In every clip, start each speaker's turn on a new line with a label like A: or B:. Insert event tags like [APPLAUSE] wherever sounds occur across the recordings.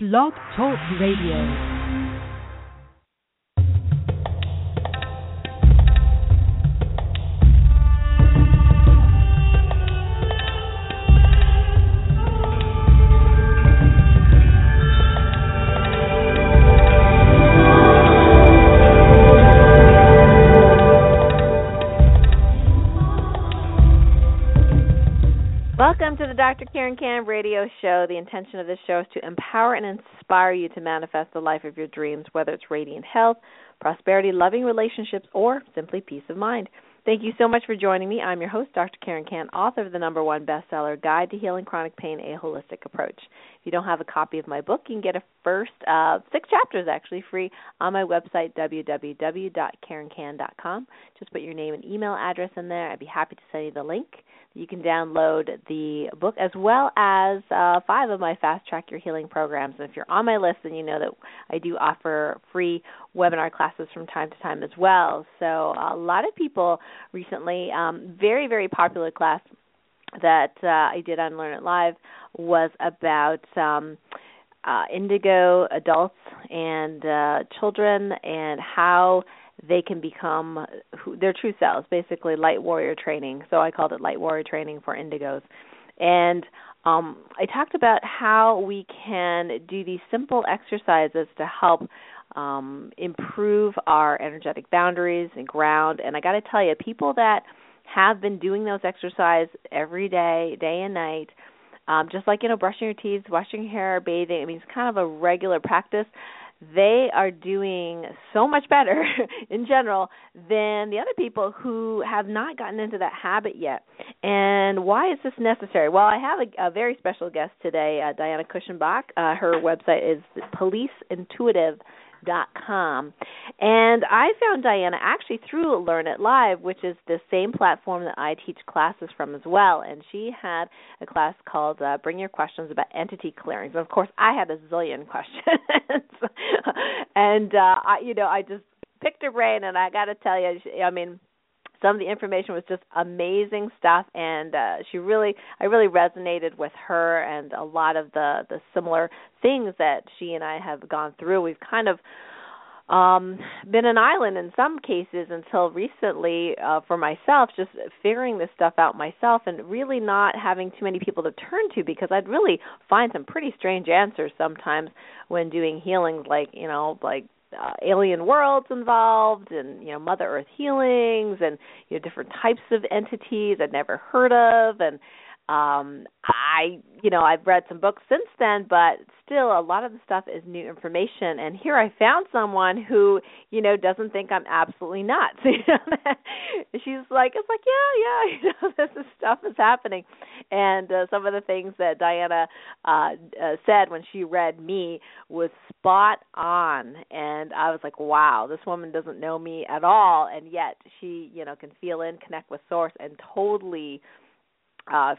A: Blog Talk Radio.
B: Dr. Karen Kan radio show. The intention of this show is to empower and inspire you to manifest the life of your dreams, whether it's radiant health, prosperity, loving relationships, or simply peace of mind. Thank you so much for joining me. I'm your host, Dr. Karen Kan, author of the number one bestseller, Guide to Healing Chronic Pain, A Holistic Approach. If you don't have a copy of my book, you can get a first uh, six chapters actually free on my website, www.karenkan.com. Just put your name and email address in there. I'd be happy to send you the link you can download the book as well as uh, five of my Fast Track Your Healing programs. And if you're on my list, then you know that I do offer free webinar classes from time to time as well. So a lot of people recently, um, very very popular class that uh, I did on Learn It Live was about. Um, uh, indigo adults and uh, children and how they can become who, their true selves, basically light warrior training. So I called it light warrior training for indigos. And um, I talked about how we can do these simple exercises to help um, improve our energetic boundaries and ground. And I got to tell you, people that have been doing those exercises every day, day and night, um, just like you know, brushing your teeth, washing your hair, bathing. I mean, it's kind of a regular practice they are doing so much better [LAUGHS] in general than the other people who have not gotten into that habit yet. And why is this necessary? Well, I have a, a very special guest today, uh, Diana Kushenbach. Uh, her website is Police Intuitive dot com. And i found diana actually through learn it live which is the same platform that i teach classes from as well. And she had a class called uh, bring your questions about entity clearings. And of course i had a zillion [LAUGHS] questions. [LAUGHS] And uh i you know i just picked her brain and i got to tell you i mean some of the information was just amazing stuff and uh she really I really resonated with her and a lot of the the similar things that she and I have gone through. We've kind of um been an island in some cases until recently uh for myself just figuring this stuff out myself and really not having too many people to turn to because I'd really find some pretty strange answers sometimes when doing healings like you know like uh, alien worlds involved and you know mother earth healings and you know different types of entities i'd never heard of. And um i you know i've read some books since then but still a lot of the stuff is new information. And here i found someone who you know doesn't think i'm absolutely nuts. [LAUGHS] You know she's like it's like yeah yeah [LAUGHS] you know this is stuff is happening. And uh, some of the things that diana uh, uh said when she read me was spot on. And i was like wow this woman doesn't know me at all. And yet she you know can feel in connect with source and totally uh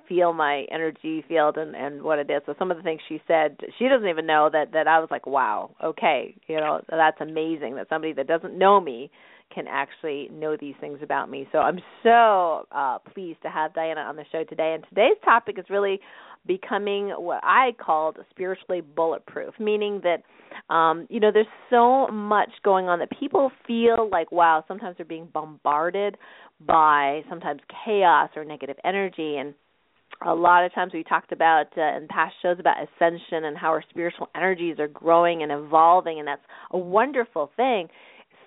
B: feel my energy field and and what it is. So some of the things she said she doesn't even know that that i was like wow okay you know that's amazing that somebody that doesn't know me can actually know these things about me. So i'm so uh pleased to have diana on the show today. And today's topic is really becoming what i called spiritually bulletproof meaning that um you know there's so much going on that people feel like wow sometimes they're being bombarded by sometimes chaos or negative energy. And a lot of times we talked about uh, in past shows about ascension and how our spiritual energies are growing and evolving and that's a wonderful thing.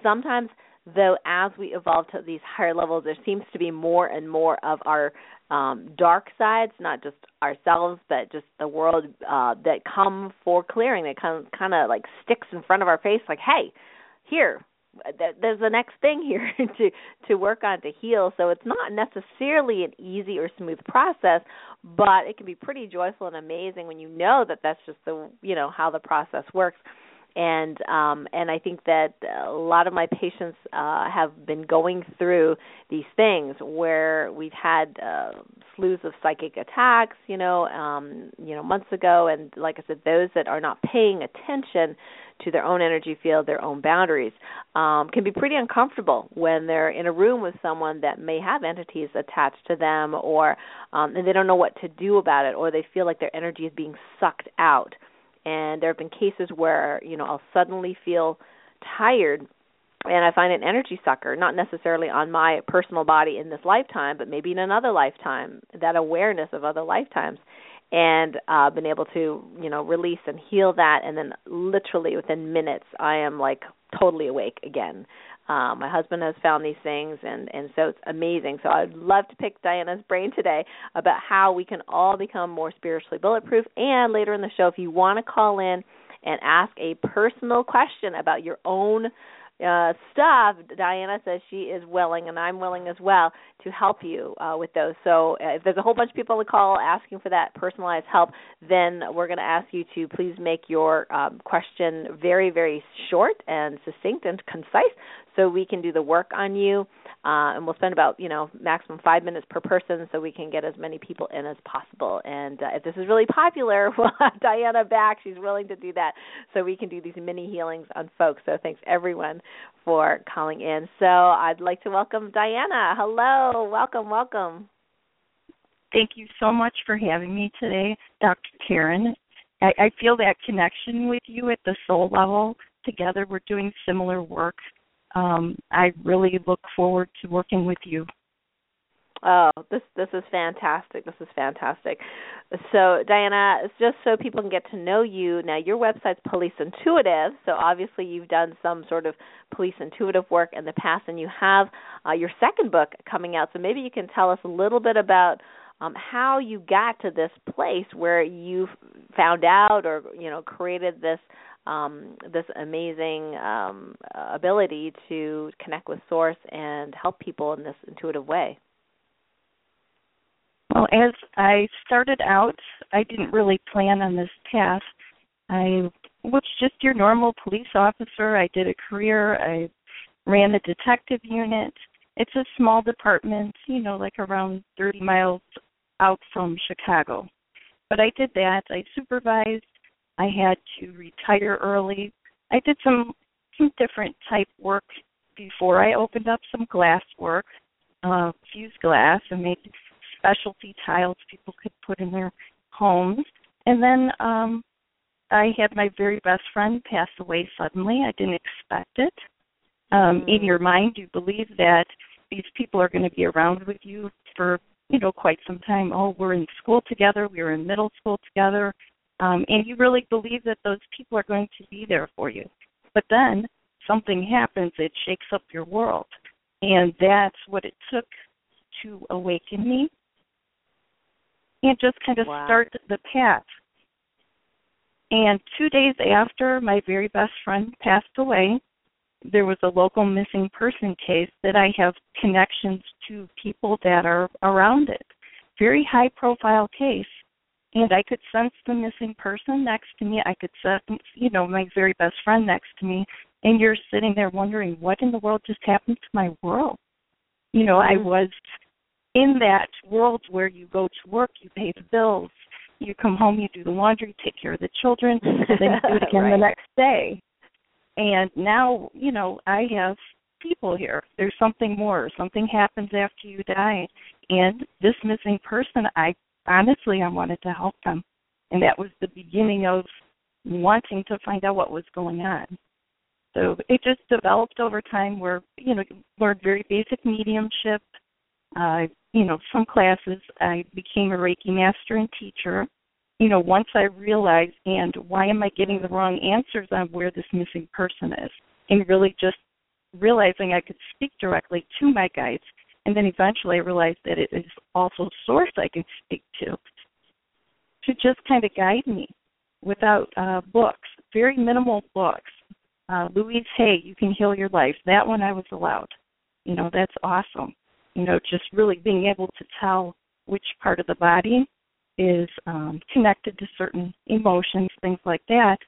B: Sometimes though as we evolve to these higher levels there seems to be more and more of our um dark sides not just ourselves but just the world uh that come for clearing that kind kind of like sticks in front of our face like hey here there's the next thing here [LAUGHS] to to work on to heal. So it's not necessarily an easy or smooth process but it can be pretty joyful and amazing when you know that that's just the you know how the process works and um and I think that a lot of my patients uh have been going through these things where we've had uh slews of psychic attacks, you know, um you know months ago. And like I said those that are not paying attention to their own energy field, their own boundaries, um, can be pretty uncomfortable when they're in a room with someone that may have entities attached to them, or um, and they don't know what to do about it, or they feel like their energy is being sucked out and there have been cases where you know I'll suddenly feel tired and I find an energy sucker, not necessarily on my personal body in this lifetime, but maybe in another lifetime, that awareness of other lifetimes and uh been able to, you know, release and heal that and then literally within minutes I am like totally awake again. Um, my husband has found these things, and and so it's amazing. So I'd love to pick Diana's brain today about how we can all become more spiritually bulletproof. And later in the show, if you want to call in and ask a personal question about your own uh, stuff, Diana says she is willing, and I'm willing as well to help you uh, with those. So uh, if there's a whole bunch of people on the call asking for that personalized help, then we're going to ask you to please make your um, question very, very short and succinct and concise so we can do the work on you. Uh, and we'll spend about you know maximum five minutes per person, so we can get as many people in as possible. And uh, if this is really popular, [LAUGHS] we'll have Diana back. She's willing to do that, so we can do these mini healings on folks. So thanks everyone for calling in. So I'd like to welcome Diana. Hello, welcome, welcome.
C: Thank you so much for having me today, Dr. Karen. I, I feel that connection with you at the soul level. Together, we're doing similar work um, I really look forward to working with you.
B: Oh, this this is fantastic. This is fantastic. So, Diana, just so people can get to know you, now your website's Police Intuitive. So, obviously, you've done some sort of police intuitive work in the past, and you have uh, your second book coming out. So, maybe you can tell us a little bit about um, how you got to this place where you found out or you know created this um, this amazing um, ability to connect with source and help people in this intuitive way?
C: Well, as I started out, I didn't really plan on this path. I was just your normal police officer. I did a career. I ran the detective unit. It's a small department, you know, like around 30 miles out from Chicago. But I did that. I supervised I had to retire early. I did some some different type work before I opened up some glass work, uh, fused glass, and made specialty tiles people could put in their homes. And then um, I had my very best friend pass away suddenly. I didn't expect it. Um, In mm. your mind, you believe that these people are going to be around with you for you know quite some time. Oh, we're in school together. We were in middle school together um, and you really believe that those people are going to be there for you. But then something happens, it shakes up your world. And that's what it took to awaken me and just kind of
B: wow.
C: start the path. And two days after my very best friend passed away, there was a local missing person case that I have connections to people that are around it. Very high profile case and I could sense the missing person next to me. I could sense, you know, my very best friend next to me. And you're sitting there wondering, what in the world just happened to my world? You know, I mm-hmm. was in that world where you go to work, you pay the bills, you come home, you do the laundry, take care of the children, then you do it [LAUGHS] again
B: right.
C: the next day. And now, you know, I have people here. There's something more. Something happens after you die. And this missing person, I honestly, I wanted to help them. And that was the beginning of wanting to find out what was going on. So it just developed over time where, you know, learned very basic mediumship, uh, you know, some classes. I became a Reiki master and teacher. You know, once I realized, and why am I getting the wrong answers on where this missing person is? And really just realizing I could speak directly to my guides and then eventually I realized that it is also a source I can speak to to just kind of guide me without uh, books, very minimal books. Uh, Louise Hay, You Can Heal Your Life. That one I was allowed. You know, that's awesome. You know, just really being able to tell which part of the body is um, connected to certain emotions, things like that.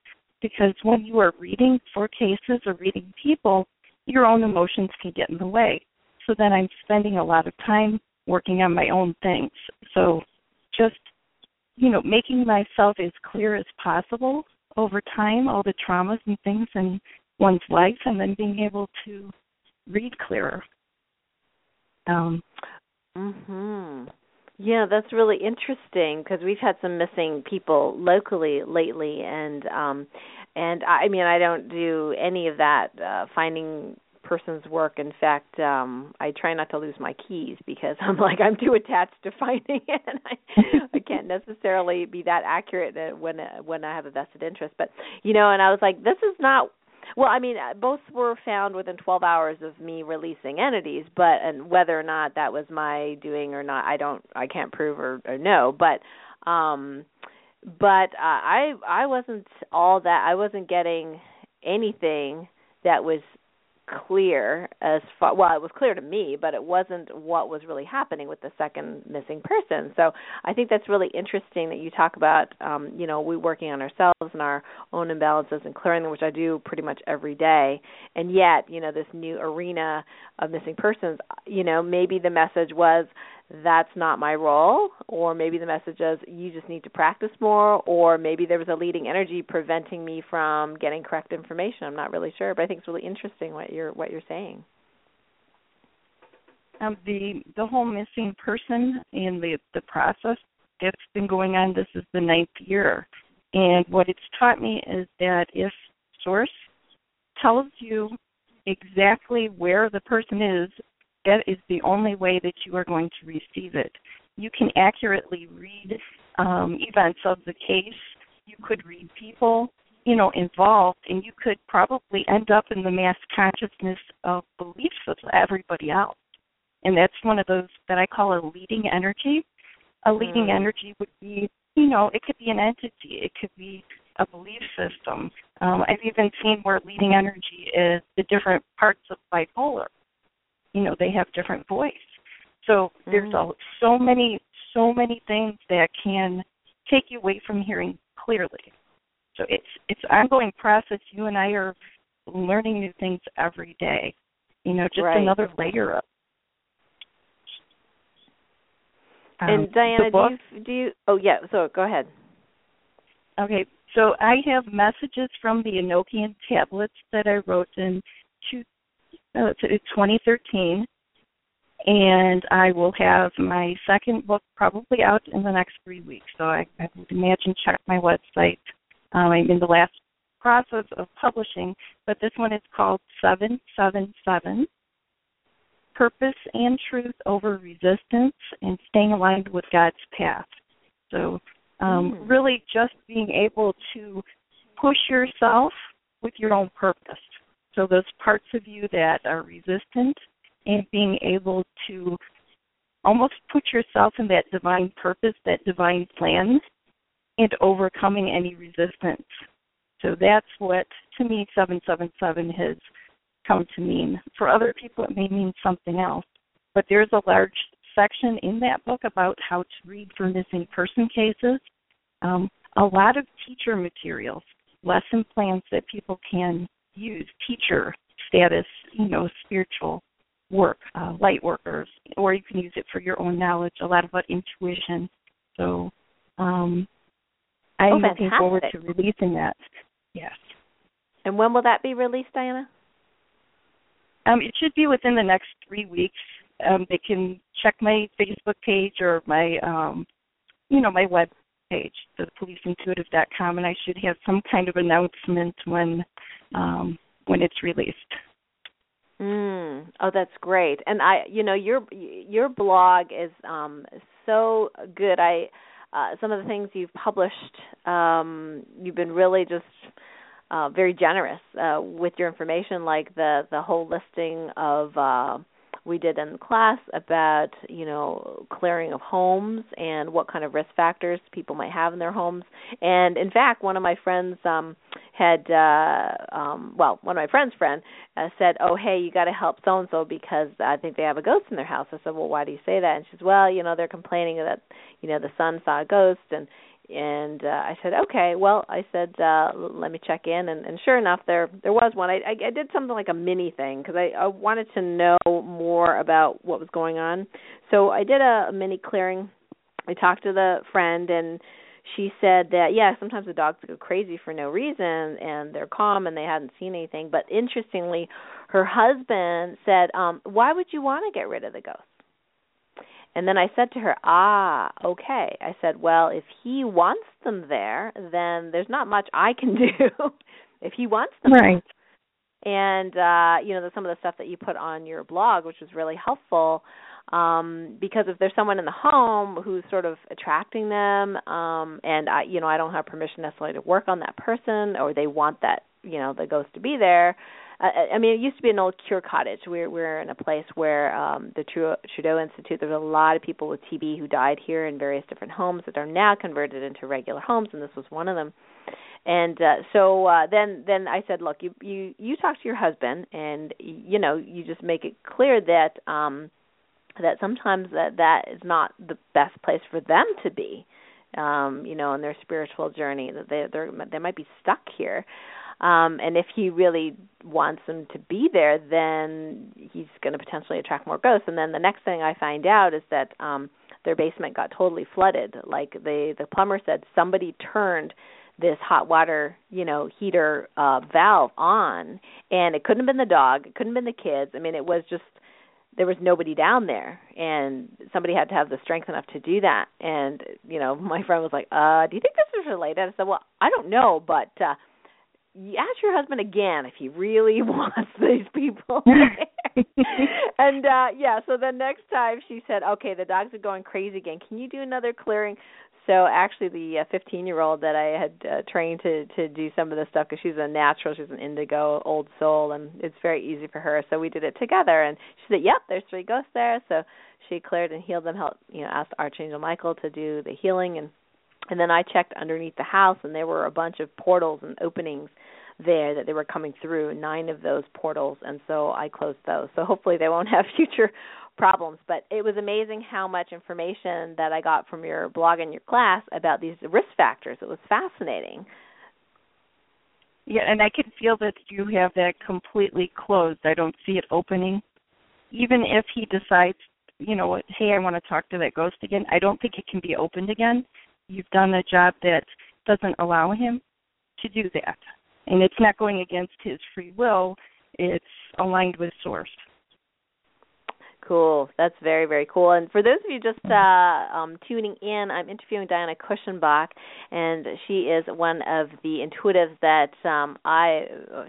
C: Because when you are reading for cases or reading people, your own emotions can get in the way so then I'm spending a lot of time working on my own things. So just, you know, making myself as clear as possible over time, all the traumas and things in one's life, and then being able to read clearer. Um,
B: mhm. Yeah, that's really interesting because we've had some missing people locally lately, and um, and I, mean I don't do any of that uh, finding person's work. In fact, um, I try not to lose my keys because I'm like I'm too attached to finding [LAUGHS] it, and I I can't necessarily be that accurate when when I have a vested interest. But you know, and I was like, this is not well, I mean, uh, both were found within 12 hours of me releasing entities, but and whether or not that was my doing or not, I don't, I can't prove or, or know. But, um, but uh, I, I wasn't all that. I wasn't getting anything that was clear as far well it was clear to me but it wasn't what was really happening with the second missing person. So i think that's really interesting that you talk about um you know we working on ourselves and our own imbalances and clearing them which i do pretty much every day. And yet you know this new arena of missing persons you know maybe the message was that's not my role or maybe the message is you just need to practice more or maybe there was a leading energy preventing me from getting correct information. I'm not really sure but i think it's really interesting what you're what you're saying.
C: Um, the the whole missing person and the the process that's been going on this is the ninth year. And what it's taught me is that if source tells you exactly where the person is that is the only way that you are going to receive it. You can accurately read um, events of the case. You could read people, you know, involved, and you could probably end up in the mass consciousness of beliefs of everybody else. And that's one of those that I call a leading energy. A leading mm. energy would be, you know, it could be an entity, it could be a belief system. Um, I've even seen where leading energy is the different parts of bipolar you know they have different voice so mm-hmm. there's a, so many so many things that can take you away from hearing clearly so it's it's ongoing process you and i are learning new things every day you know just
B: right.
C: another layer of
B: um, and Diana, do you, do you? Oh yeah. So go ahead.
C: Okay. So I have messages from the Enochian tablets that I wrote in two, uh, it's 2013, and I will have my second book probably out in the next three weeks. So I, I would imagine check my website. Um, I'm in the last process of publishing, but this one is called 777 Purpose and Truth Over Resistance and Staying Aligned with God's Path. So, um, mm. really just being able to push yourself with your own purpose. So those parts of you that are resistant and being able to almost put yourself in that divine purpose, that divine plan, and overcoming any resistance. So that's what, to me, 777 has come to mean. For other people, it may mean something else. But there's a large section in that book about how to read for missing person cases. Um, a lot of teacher materials, lesson plans that people can use teacher status, you know, spiritual work, uh, light workers, or you can use it for your own knowledge, a lot about intuition. So um, I'm
B: oh,
C: looking forward to releasing that. Yes.
B: And when will that be released, Diana?
C: Um, it should be within the next three weeks. Um, they can check my Facebook page or my, um, you know, my web page, the policeintuitive.com, and I should have some kind of announcement when um, when it's released.
B: Mm. Oh, that's great. And I, you know, your your blog is um, so good. I uh, some of the things you've published, um, you've been really just uh, very generous uh, with your information, like the the whole listing of. We did in class about you know clearing of homes and what kind of risk factors people might have in their homes. And in fact one of my friends um had uh um well one of my friends friend uh, said oh hey you got to help so and so because i think they have a ghost in their house. I said well why do you say that? And she says well you know they're complaining that you know the son saw a ghost and and uh, I said, okay. Well, I said, uh, let me check in, and, and sure enough, there there was one. I, I, I did something like a mini thing because I, I wanted to know more about what was going on. So I did a, a mini clearing. I talked to the friend, and she said that yeah, sometimes the dogs go crazy for no reason, and they're calm and they hadn't seen anything. But interestingly, her husband said, um, why would you want to get rid of the ghost? And then I said to her, "Ah, okay." I said, "Well, if he wants them there, then there's not much I can [LAUGHS] do. if he wants them."
C: Right.
B: And uh, you know, the, some of the stuff that you put on your blog, which was really helpful, um because if there's someone in the home who's sort of attracting them um and I you know I don't have permission necessarily to work on that person or they want that you know the ghost to be there uh, I mean, it used to be an old cure cottage. We're we're in a place where um, the Trudeau Institute. There's a lot of people with TB who died here in various different homes that are now converted into regular homes, and this was one of them. And uh, so uh, then then I said, look, you you you talk to your husband, and you know you just make it clear that um, that sometimes that that is not the best place for them to be um you know in their spiritual journey that they they they might be stuck here um and if he really wants them to be there then he's going to potentially attract more ghosts. And then the next thing i find out is that um their basement got totally flooded. Like the the plumber said somebody turned this hot water, you know, heater uh valve on and it couldn't have been the dog, it couldn't have been the kids. I mean, it was just there was nobody down there and somebody had to have the strength enough to do that. And you know [LAUGHS] my friend was like uh do you think this is related? I said well i don't know but uh ask your husband again if he really [LAUGHS] wants these people. [LAUGHS] And uh yeah so the next time she said okay the dogs are going crazy again. Can you do another clearing? So actually the 15 uh, year old that i had uh, trained to to do some of this stuff because she's a natural she's an indigo old soul and it's very easy for her. So we did it together and she said yep there's three ghosts there. So she cleared and healed them helped you know asked archangel michael to do the healing and and then i checked underneath the house and there were a bunch of portals and openings there that they were coming through nine of those portals and so i closed those so hopefully they won't [LAUGHS] have future problems. But it was amazing how much information that I got from your blog and your class about these risk factors. It was fascinating.
C: Yeah, and I can feel that you have that completely closed. I don't see it opening. Even if he decides, you know, hey, I want to talk to that ghost again, I don't think it can be opened again. You've done a job that doesn't allow him to do that. And it's not going against his free will, it's aligned with source.
B: Cool. That's very, very cool. And for those of you just uh, um, tuning in, I'm interviewing Diana Kushenbach, and she is one of the intuitives that um, I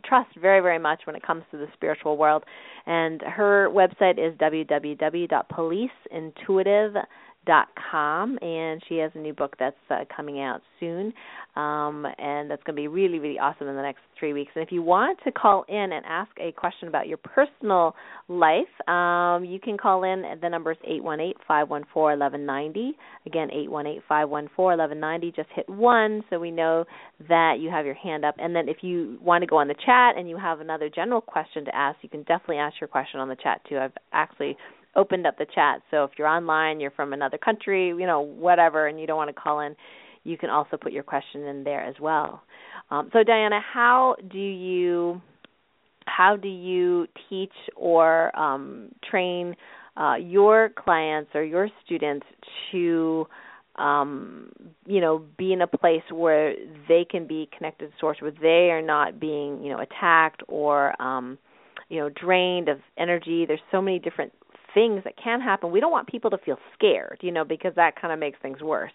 B: trust very, very much when it comes to the spiritual world. And her website is www.policeintuitive.com dot com and she has a new book that's uh, coming out soon um, and that's going to be really really awesome in the next three weeks. And if you want to call in and ask a question about your personal life um, you can call in the number is eight one eight five one four eleven ninety. Again eight one eight five one four eleven ninety. Just hit one so we know that you have your hand up. And then if you want to go on the chat and you have another general question to ask you can definitely ask your question on the chat too. I've actually opened up the chat. So if you're online, you're from another country, you know, whatever, and you don't want to call in, you can also put your question in there as well. Um, so Diana, how do you how do you teach or um, train uh, your clients or your students to um, you know be in a place where they can be connected to source, where they are not being you know attacked or um, you know drained of energy. There's so many different things that can happen. We don't want people to feel scared, you know, because that kind of makes things worse.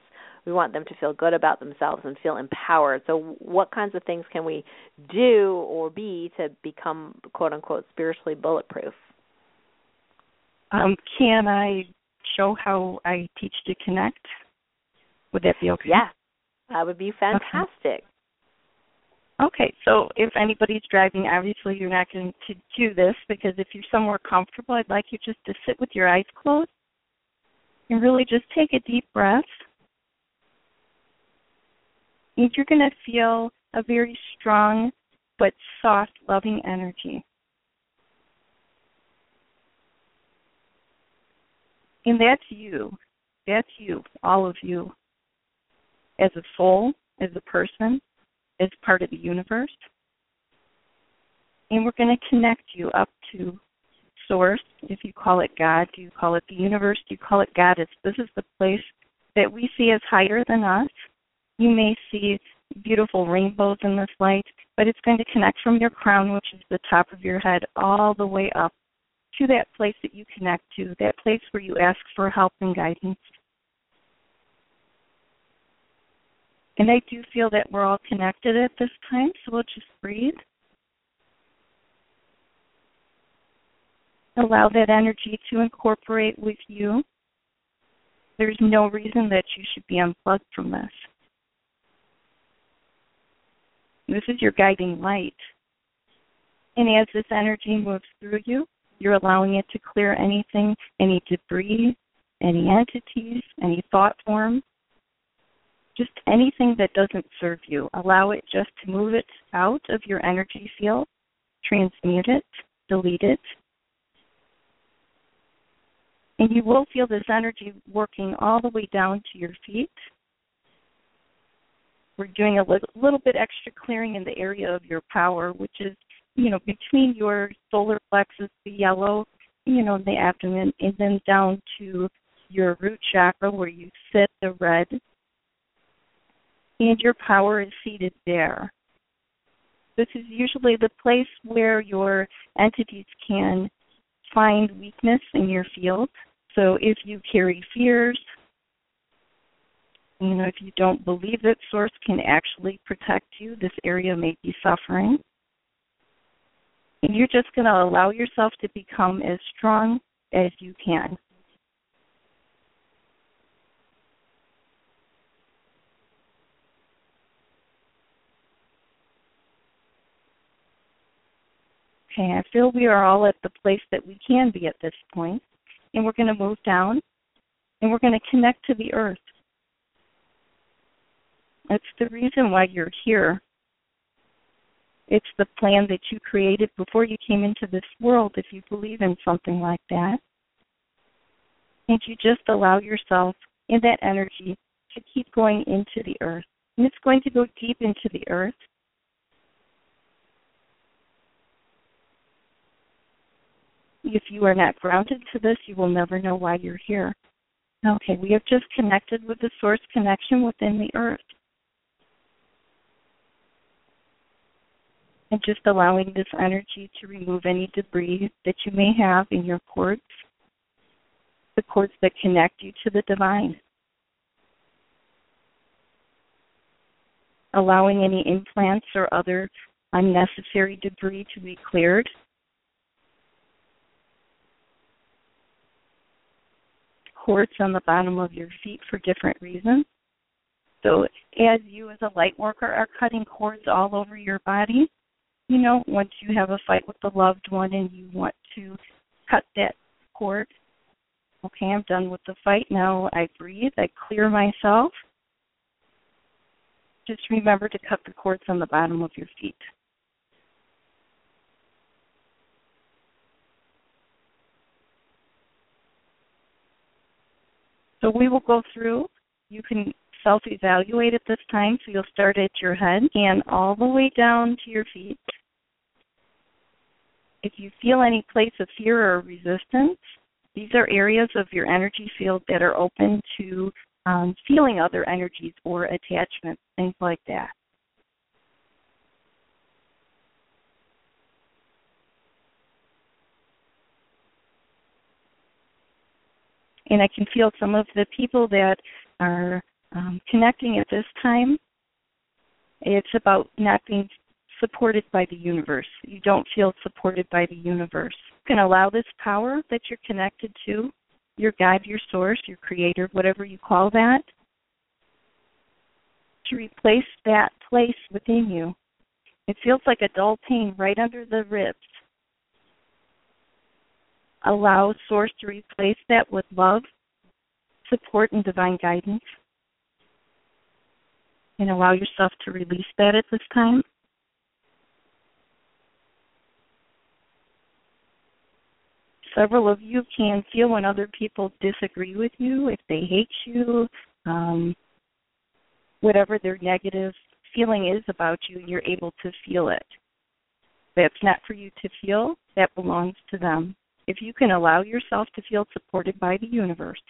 B: We want them to feel good about themselves and feel empowered. So, what kinds of things can we do or be to become quote unquote spiritually bulletproof?
C: Um, can I show how I teach to connect? Would that be okay?
B: Yes, that would be fantastic. Okay.
C: Okay, so if anybody's driving, obviously you're not going to do this because if you're somewhere comfortable, I'd like you just to sit with your eyes closed and really just take a deep breath. And you're going to feel a very strong but soft, loving energy. And that's you. That's you, all of you. As a soul, as a person, as part of the universe. And we're going to connect you up to source, if you call it God, do you call it the universe, do you call it Goddess? This is the place that we see as higher than us. You may see beautiful rainbows in this light, but it's going to connect from your crown, which is the top of your head, all the way up to that place that you connect to, that place where you ask for help and guidance. And I do feel that we're all connected at this time, so we'll just breathe. Allow that energy to incorporate with you. There's no reason that you should be unplugged from this. This is your guiding light. And as this energy moves through you, you're allowing it to clear anything, any debris, any entities, any thought form, just anything that doesn't serve you. Allow it just to move it out of your energy field, transmute it, delete it. And you will feel this energy working all the way down to your feet. We're doing a little, little bit extra clearing in the area of your power, which is you know, between your solar plexus, the yellow, you know, the abdomen, and then down to your root chakra where you sit, the red. And your power is seated there. This is usually the place where your entities can find weakness in your field. So if you carry fears, you know, if you don't believe that Source can actually protect you, this area may be suffering. And you're just going to allow yourself to become as strong as you can. Okay, I feel we are all at the place that we can be at this point, and we're going to move down and we're going to connect to the earth. That's the reason why you're here it's the plan that you created before you came into this world, if you believe in something like that. And you just allow yourself in that energy to keep going into the earth. And it's going to go deep into the earth. If you are not grounded to this, you will never know why you're here. Okay, we have just connected with the source connection within the earth. and just allowing this energy to remove any debris that you may have in your cords, the cords that connect you to the divine. Allowing any implants or other unnecessary debris to be cleared. Cords on the bottom of your feet for different reasons. So, as you as a light worker are cutting cords all over your body, you know, once you have a fight with the loved one and you want to cut that cord, okay, I'm done with the fight. Now I breathe, I clear myself. Just remember to cut the cords on the bottom of your feet. So we will go through. You can self evaluate at this time. So you'll start at your head and all the way down to your feet if you feel any place of fear or resistance, these are areas of your energy field that are open to um, feeling other energies or attachments, things like that. And I can feel some of the people that are um, connecting at this time. It's about not being supported by the universe. You don't feel supported by the universe. You can allow this power that you're connected to, your guide, your source, your creator, whatever you call that, to replace that place within you. It feels like a dull pain right under the ribs. Allow Source to replace that with love, support, and divine guidance. And allow yourself to release that at this time. several of you can feel when other people disagree with you, if they hate you, um, whatever their negative feeling is about you, you're able to feel it. That's not for you to feel, that belongs to them. If you can allow yourself to feel supported by the universe,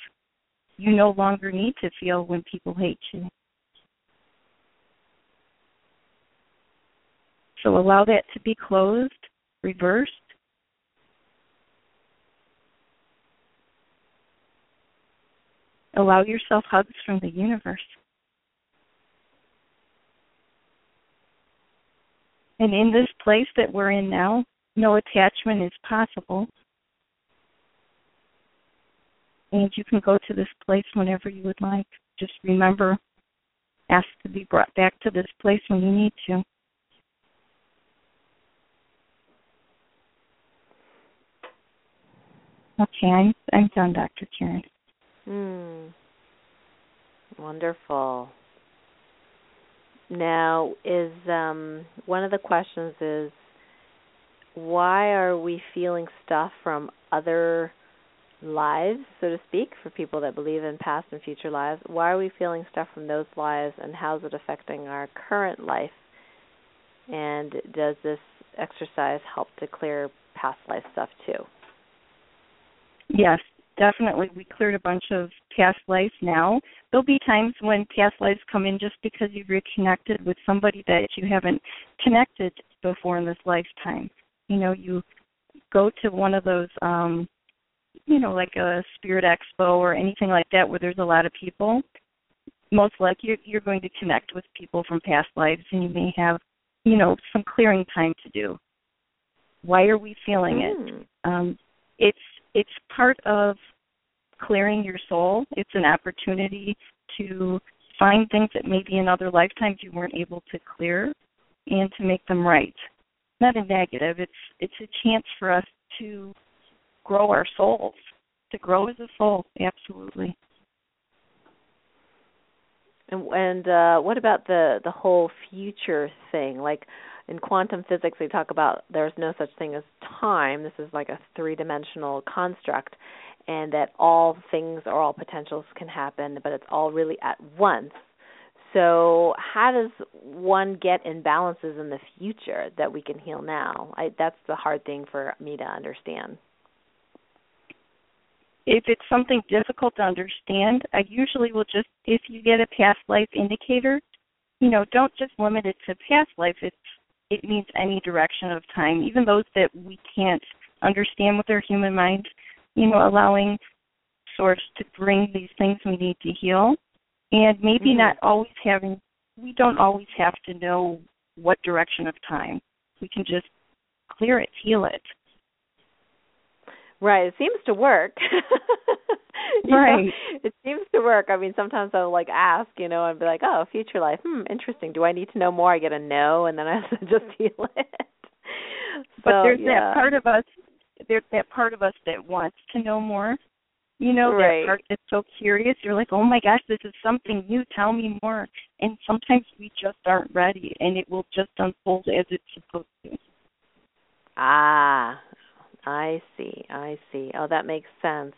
C: you no longer need to feel when people hate you. So allow that to be closed, reversed. Allow yourself hugs from the universe. And in this place that we're in now, no attachment is possible. And you can go to this place whenever you would like. Just remember, ask to be brought back to this place when you need to. Okay, I'm I'm done, Dr. Karen.
B: Hmm. Wonderful. Now, is um, one of the questions is why are we feeling stuff from other lives, so to speak, for people that believe in past and future lives? Why are we feeling stuff from those lives, and how is it affecting our current life? And does this exercise help to clear past life stuff too?
C: Yes, definitely. We cleared a bunch of past lives now. There'll be times when past lives come in just because you've reconnected with somebody that you haven't connected before in this lifetime. You know, you go to one of those um you know, like a spirit expo or anything like that where there's a lot of people, most likely you're, you're going to connect with people from past lives and you may have, you know, some clearing time to do. Why are we feeling mm. it? Hmm. Um, it's it's part of clearing your soul. It's an opportunity to find things that maybe in other lifetimes you weren't able to clear and to make them right. Not a negative. It's it's a chance for us to grow our souls, to grow as a soul. Absolutely.
B: And, and uh, what about the the whole future thing? Like in quantum physics, they talk about there's no such thing as time. This is like a three dimensional construct, and that all things or all potentials can happen, but it's all really at once. So, how does one get imbalances in the future that we can heal now? I, that's the hard thing for me to understand
C: if it's something difficult to understand, I usually will just, if you get a past life indicator, you know, don't just limit it to past life. It's it means any direction of time, even those that we can't understand with our human mind. You know, allowing source to bring these things we need to heal, and maybe mm-hmm. not always having. We don't always have to know what direction of time. We can just clear it, heal it.
B: Right. It seems to work. [LAUGHS]
C: right.
B: Know, it seems to work. I mean, sometimes I'll like ask, you know, and be like, "Oh, future life. Hmm, interesting. Do I need to know more?" I get a no, and then I [LAUGHS] have to just heal it.
C: But there's
B: yeah.
C: that part of us. There's that part of us that wants to know more. You know,
B: right.
C: that part that's so curious. You're like, "Oh my gosh, this is something new. Tell me more." And sometimes we just aren't ready, and it will just unfold as it's supposed to.
B: Ah, I see. I see. Oh, that makes sense.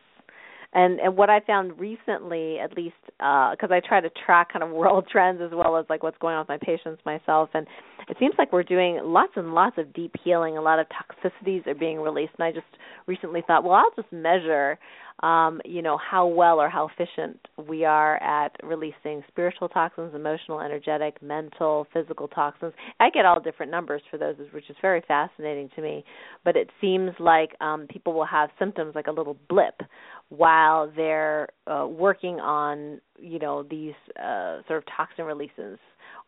B: And and what I found recently, at least, because uh, I try to track kind of [LAUGHS] world trends as well as like what's going on with my patients myself, and it seems like we're doing lots and lots of deep healing. A lot of toxicities are being released, and I just recently thought, well, I'll just measure um, you know, how well or how efficient we are at releasing spiritual toxins, emotional, energetic, mental, physical toxins. I get all different numbers for those, which is very fascinating to me. But it seems like um, people will have symptoms like a little blip while they're uh, working on, you know, these uh, sort of toxin releases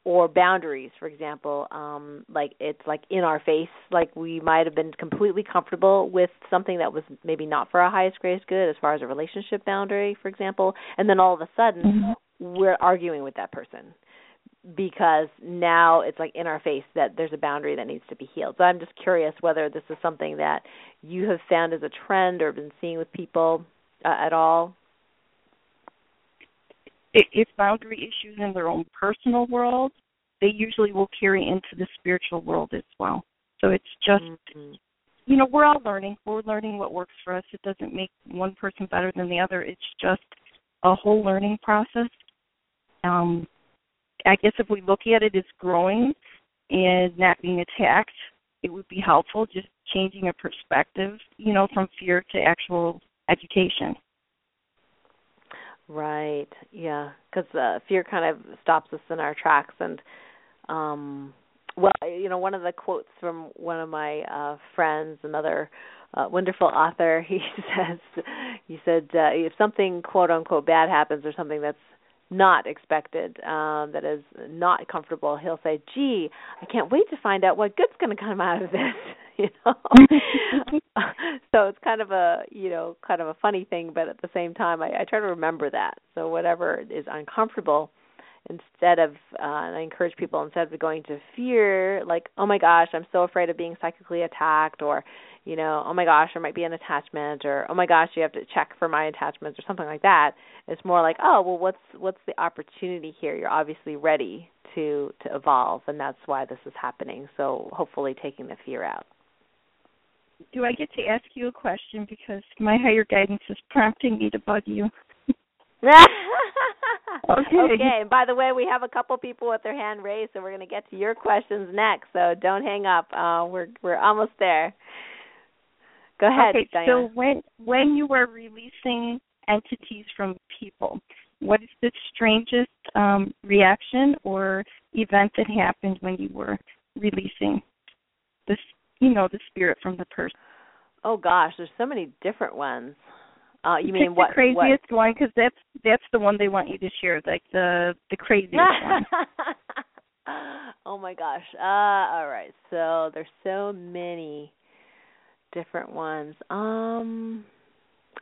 B: or boundaries for example um like it's like in our face like we might have been completely comfortable with something that was maybe not for our highest greatest good as far as a relationship boundary for example and then all of a sudden mm-hmm. we're arguing with that person because now it's like in our face that there's a boundary that needs to be healed so i'm just curious whether this is something that you have found as a trend or been seeing with people uh, at all
C: if boundary issues in their own personal world, they usually will carry into the spiritual world as well. So it's just, mm-hmm. you know, we're all learning. We're learning what works for us. It doesn't make one person better than the other. It's just a whole learning process. Um, I guess if we look at it as growing and not being attacked, it would be helpful just changing a perspective, you know, from fear to actual education.
B: Right. Yeah. Because uh, fear kind of stops us in our tracks, and um, well, you know, one of the quotes from one of my uh friends, another uh, wonderful author, [LAUGHS] he says, he said, uh, if something quote unquote bad happens or something that's not expected, um, that is not comfortable, he'll say, "Gee, I can't wait to find out what good's going to come out of this." [LAUGHS] you know, [LAUGHS] so it's kind of a you know kind of a funny thing, but at the same time, I, I try to remember that. So whatever is uncomfortable, instead of uh, and I encourage people instead of going to fear, like, "Oh my gosh, I'm so afraid of being psychically attacked," or you know, oh my gosh, there might be an attachment or oh my gosh, you have to check for my attachments or something like that. It's more like, oh, well what's what's the opportunity here? You're obviously ready to to evolve and that's why this is happening. So hopefully taking the fear out.
C: Do I get to ask you a question because my higher guidance is prompting me to bug you? [LAUGHS]
B: okay. Okay. And by the way, we have a couple people with their hand raised, so we're going to get to your questions next. So don't hang up. Uh, we're we're almost there. Go ahead.
C: Okay,
B: Diana.
C: so when when you were releasing entities from people, what is the strangest um, reaction or event that happened when you were releasing this, you know, the spirit from the person?
B: Oh gosh, there's so many different ones. Uh, you
C: Pick
B: mean what?
C: the craziest
B: what?
C: one? Because that's that's the one they want you to share, like the the craziest one. [LAUGHS]
B: oh my gosh. Uh, all right. So there's so many different ones. Um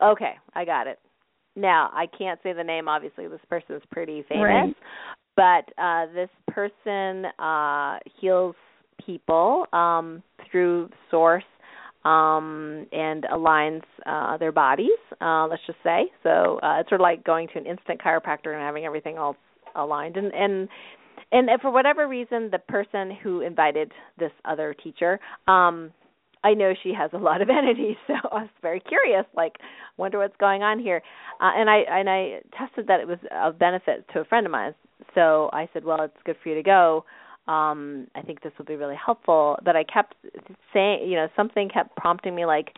B: okay, I got it. Now, I can't say the name obviously. This person is pretty famous.
C: Right.
B: But uh this person uh heals people um through source um and aligns uh their bodies, uh let's just say. So uh it's sort of like going to an instant chiropractor and having everything all aligned and and and for whatever reason the person who invited this other teacher um I know she has a lot of [LAUGHS] entities, so I was very curious. Like, wonder what's going on here. Uh, and I and I tested that it was of benefit to a friend of mine. So I said, well, it's good for you to go. Um, I think this will be really helpful. But I kept saying, you know, something kept prompting me, like,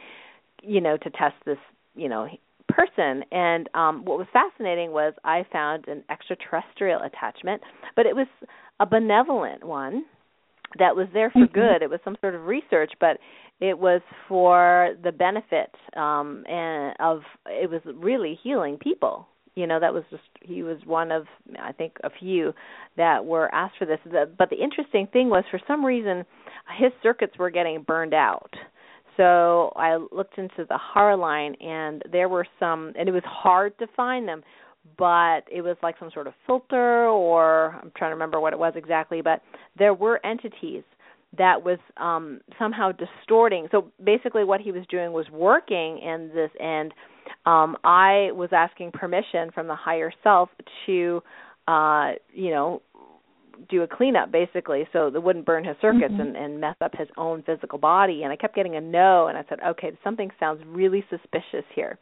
B: you know, to test this, you know, person. And um, what was fascinating was I found an extraterrestrial attachment, but it was a benevolent one that was there for
C: mm-hmm.
B: good. It was some sort of research, but it was for the benefit um and of it was really healing people. You know that was just he was one of i think a few that were asked for this. But the interesting thing was for some reason his circuits were getting burned out. So i looked into the Hara line and there were some and it was hard to find them but it was like some sort of filter or i'm trying to remember what it was exactly but there were entities that was um somehow distorting so basically what he was doing was working in this and um i was asking permission from the higher self to uh you know do a cleanup basically so it wouldn't burn his circuits
C: mm-hmm.
B: and, and mess up his own physical body and i kept getting a no and i said okay something sounds really suspicious here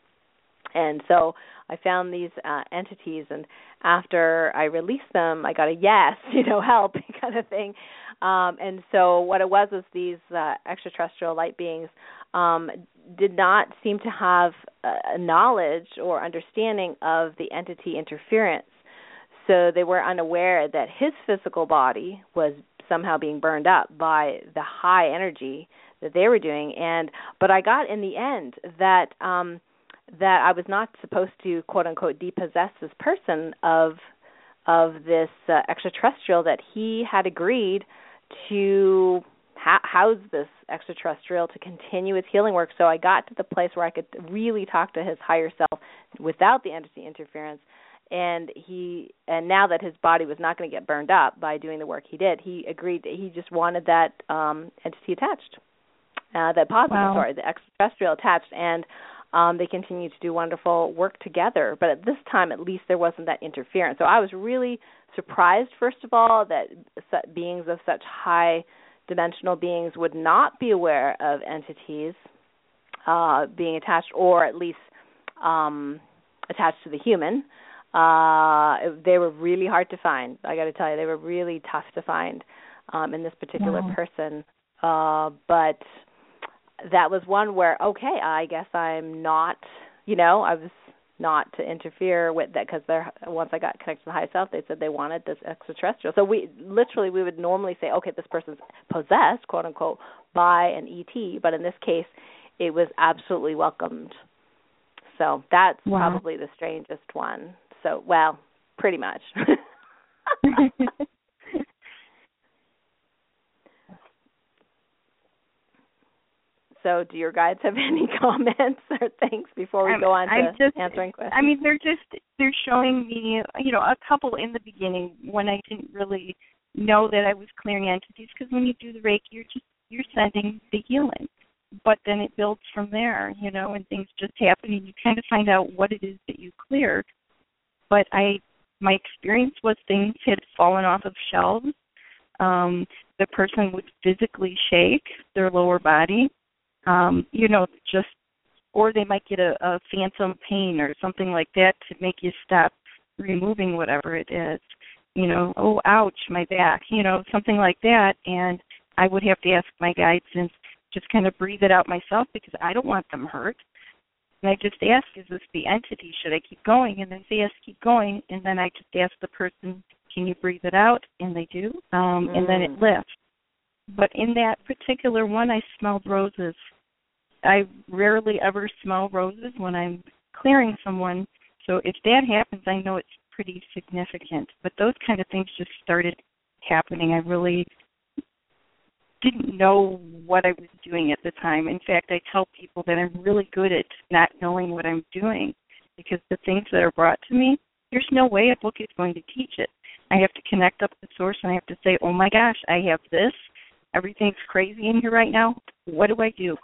B: and so I found these uh, entities, and after I released them, I got a yes, [LAUGHS] you know, help [LAUGHS] kind of thing. Um, and so what it was was these uh, extraterrestrial light beings um, did not seem to have a knowledge or understanding of the entity interference. So they were unaware that his physical body was somehow being burned up by the high energy that they were doing and but I got in the end that um that I was not supposed to quote unquote depossess this person of of this uh, extraterrestrial that he had agreed to ha- house this extraterrestrial to continue his healing work. So I got to the place where I could really talk to his higher self without the entity interference. And he, and now that his body was not going to get burned up by doing the work he did, he agreed. That he just wanted that um, entity attached, uh, that positive,
C: wow.
B: sorry, the extraterrestrial attached, and um, they continued to do wonderful work together. But at this time, at least, there wasn't that interference. So I was really surprised, first of all, that beings of such high dimensional beings would not be aware of entities uh, being attached, or at least um, attached to the human. Uh, they were really hard to find. I got to tell you, they were really tough to find um, in this particular person. Uh, but that was one where okay, I guess I'm not, you know, I was not to interfere with that because they're once I got connected to the high self, they said they wanted this extraterrestrial. So we literally we would normally say, okay, this person's possessed, quote unquote, by an ET, but in this case, it was absolutely welcomed. So that's wow. probably the strangest one. So well, pretty much. [LAUGHS] [LAUGHS] [LAUGHS] So, do your guides have [LAUGHS] any comments or things before we go on to
C: just,
B: answering questions?
C: I mean, they're just they're showing me, you know, a couple in the beginning when I didn't really know that I was clearing entities because when you do the Reiki, you're just you're sending the healing, but then it builds from there, you know, and things just happen and you kind of find out what it is that you cleared. But I, my experience was things had fallen off of shelves. Um, the person would physically shake their lower body um, you know, just or they might get a, a phantom pain or something like that to make you stop removing whatever it is. You know, oh ouch, my back, you know, something like that and I would have to ask my guides and just kind of breathe it out myself because I don't want them hurt. And I just ask, is this the entity? Should I keep going? And then they yes, keep going. And then I just ask the person, can you breathe it out? And they do. Um, mm. And then it mm. lifts. But in that particular one, I smelled roses. I rarely ever smell roses when I'm clearing someone. So if that happens, I know it's pretty significant. But those kind of things just started happening. I really didn't know what I was doing at the time. In fact, I tell people that I'm really good at not knowing what I'm doing because the things that are brought to me, there's no way a book is going to teach it. I have to connect up the source and I have to say, oh my gosh, I have this everything's crazy in here right now. What do I do?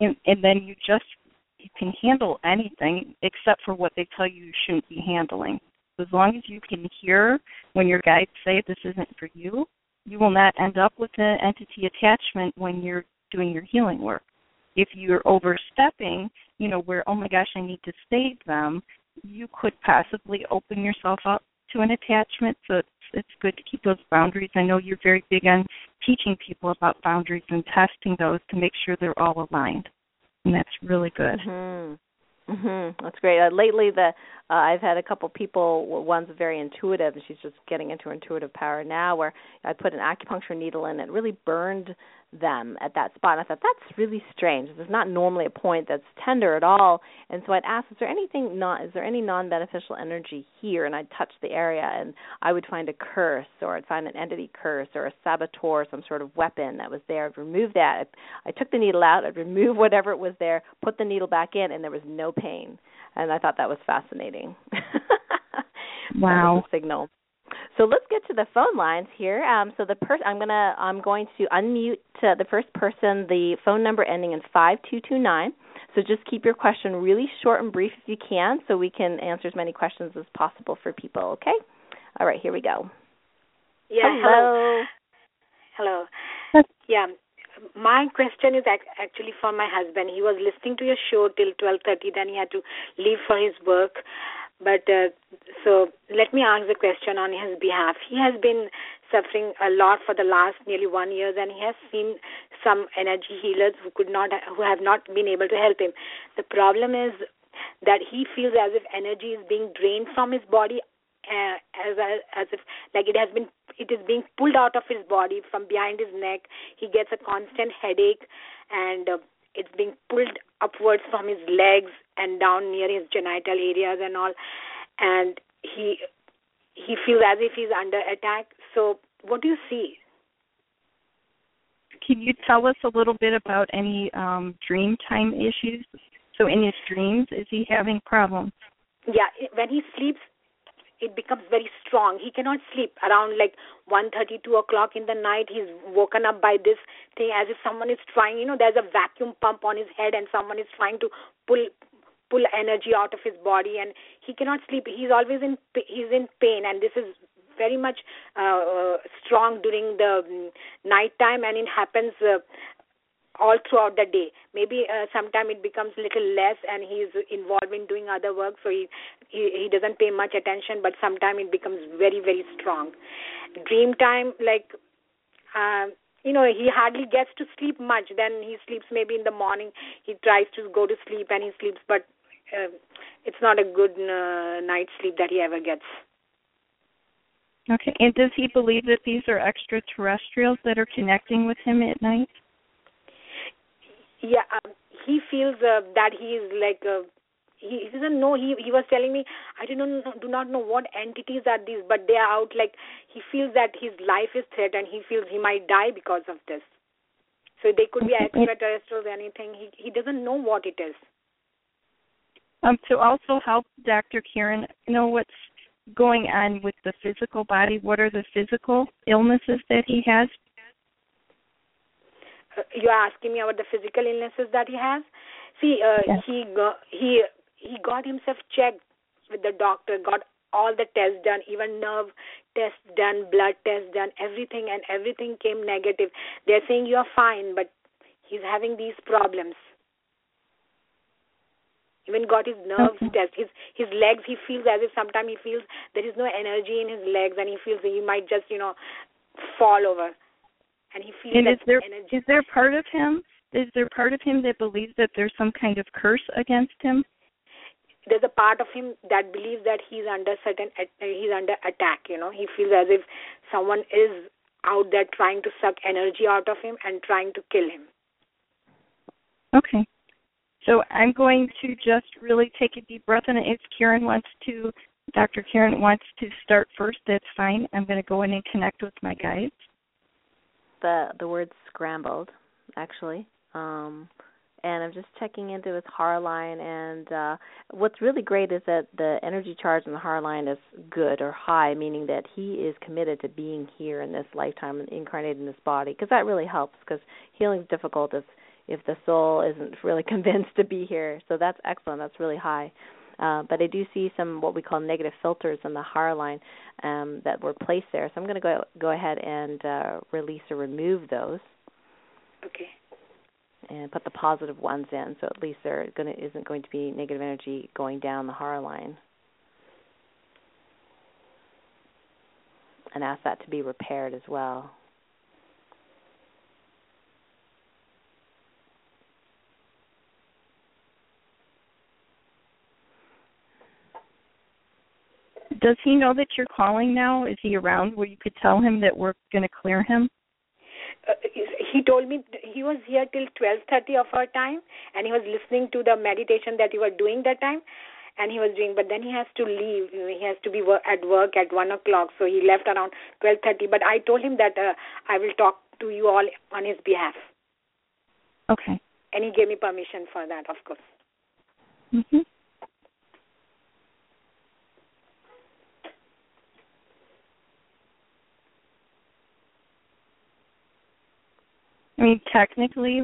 C: And, and then you just you can handle anything except for what they tell you you shouldn't be handling. As long as you can hear when your guides say this isn't for you, you will not end up with an entity attachment when you're doing your healing work. If you're overstepping, you know, where, oh my gosh, I need to save them, you could possibly open yourself up to an attachment. So it's it's good to keep those boundaries. I know you're very big on teaching people about boundaries and testing those to make sure they're all aligned, and that's really good.
B: Mm-hmm. Mhm. That's great. Uh, lately, the uh, I've had a couple people. One's very intuitive, and she's just getting into intuitive power now. Where I put an acupuncture needle in, it really burned them at that spot. And I thought that's really strange. This is not normally a point that's tender at all. And so I'd ask, is there anything not? Is there any non-beneficial energy here? And I'd touch the area, and I would find a curse, or I'd find an entity curse, or a saboteur, some sort of weapon that was there. I'd remove that. I, I took the needle out. I'd remove whatever it was there, put the needle back in, and there was no pain. And I thought that was fascinating. [LAUGHS]
C: wow.
B: Was signal. So let's get to the phone lines here. Um, so the per- I'm gonna I'm going to unmute uh, the first person. The phone number ending in five two two nine. So just keep your question really short and brief if you can, so we can answer as many questions as possible for people. Okay. All right. Here we go.
D: Yeah.
B: Hello.
D: Hello. hello. Yeah. My question is actually for my husband. He was listening to your show till 12:30. Then he had to leave for his work. But uh, so let me ask the question on his behalf. He has been suffering a lot for the last nearly one year, and he has seen some energy healers who could not, who have not been able to help him. The problem is that he feels as if energy is being drained from his body uh, as as if like it has been it is being pulled out of his body from behind his neck he gets a constant headache and uh, it's being pulled upwards from his legs and down near his genital areas and all. And he he feels as if he's under attack. So what do you see?
C: Can you tell us a little bit about any um dream time issues? So in his dreams is he having problems?
D: Yeah when he sleeps it becomes very strong. He cannot sleep around like one thirty, two o'clock in the night. He's woken up by this thing as if someone is trying. You know, there's a vacuum pump on his head, and someone is trying to pull pull energy out of his body, and he cannot sleep. He's always in he's in pain, and this is very much uh, uh strong during the um, night time, and it happens. Uh, all throughout the day. Maybe uh, sometime it becomes little less, and he's involved in doing other work, so he he, he doesn't pay much attention. But sometime it becomes very very strong. Dream time, like. Uh, you know he hardly gets to sleep much then he sleeps maybe in the morning he tries to go to sleep and he sleeps but uh, it's not a good uh, night's sleep that he ever gets.
C: Okay. And does he believe that these are extraterrestrials that are connecting with him at night?
D: Yeah, um, he feels uh, that he is like uh, he, he doesn't know. He he was telling me I do not know, do not know what entities are these, but they are out. Like he feels that his life is threatened. He feels he might die because of this. So they could be extraterrestrials, anything. He he doesn't know what it is.
C: Um, to also help Dr. Karen know what's going on with the physical body, what are the physical illnesses that he has?
D: Uh, you are asking me about the physical illnesses that he has. See, uh, yes. he got, he he got himself checked with the doctor, got all the tests done, even nerve tests done, blood tests done, everything, and everything came negative. They're saying you're fine, but he's having these problems. Even got his nerves okay. test. His his legs. He feels as if sometimes he feels there is no energy in his legs, and he feels that he might just you know fall over. And he feels
C: and
D: that
C: is there
D: energy.
C: is there part of him? Is there part of him that believes that there's some kind of curse against him?
D: there's a part of him that believes that he's under certain uh, he's under attack you know he feels as if someone is out there trying to suck energy out of him and trying to kill him
C: okay so i'm going to just really take a deep breath and if karen wants to dr karen wants to start first that's fine i'm going to go in and connect with my guides
B: the the word scrambled actually um and I'm just checking into his Hara line. And uh, what's really great is that the energy charge in the Hara line is good or high, meaning that he is committed to being here in this lifetime and incarnated in this body. Because that really helps. Because healing is difficult if if the soul isn't [LAUGHS] really convinced to be here. So that's excellent. That's really high. Uh, but I do see some what we call negative filters in the Hara line um, that were placed there. So I'm going to go go ahead and uh, release or remove those.
D: Okay
B: and put the positive ones in, so at least there gonna, isn't going to be negative energy going down the Hara line. And ask that to be repaired as well.
C: Does he know that you're calling now? Is he around where you could tell him that we're going to clear him?
D: Uh, he told me he was here till 12:30 of our time and he was listening to the meditation that you were doing that time and he was doing but then he has to leave. He has to be at work at one o'clock so he left around 12:30 but I told him that uh, I will talk to you all on his behalf.
C: Okay.
D: And he gave me permission for that of course.
C: Mhm I mean, technically,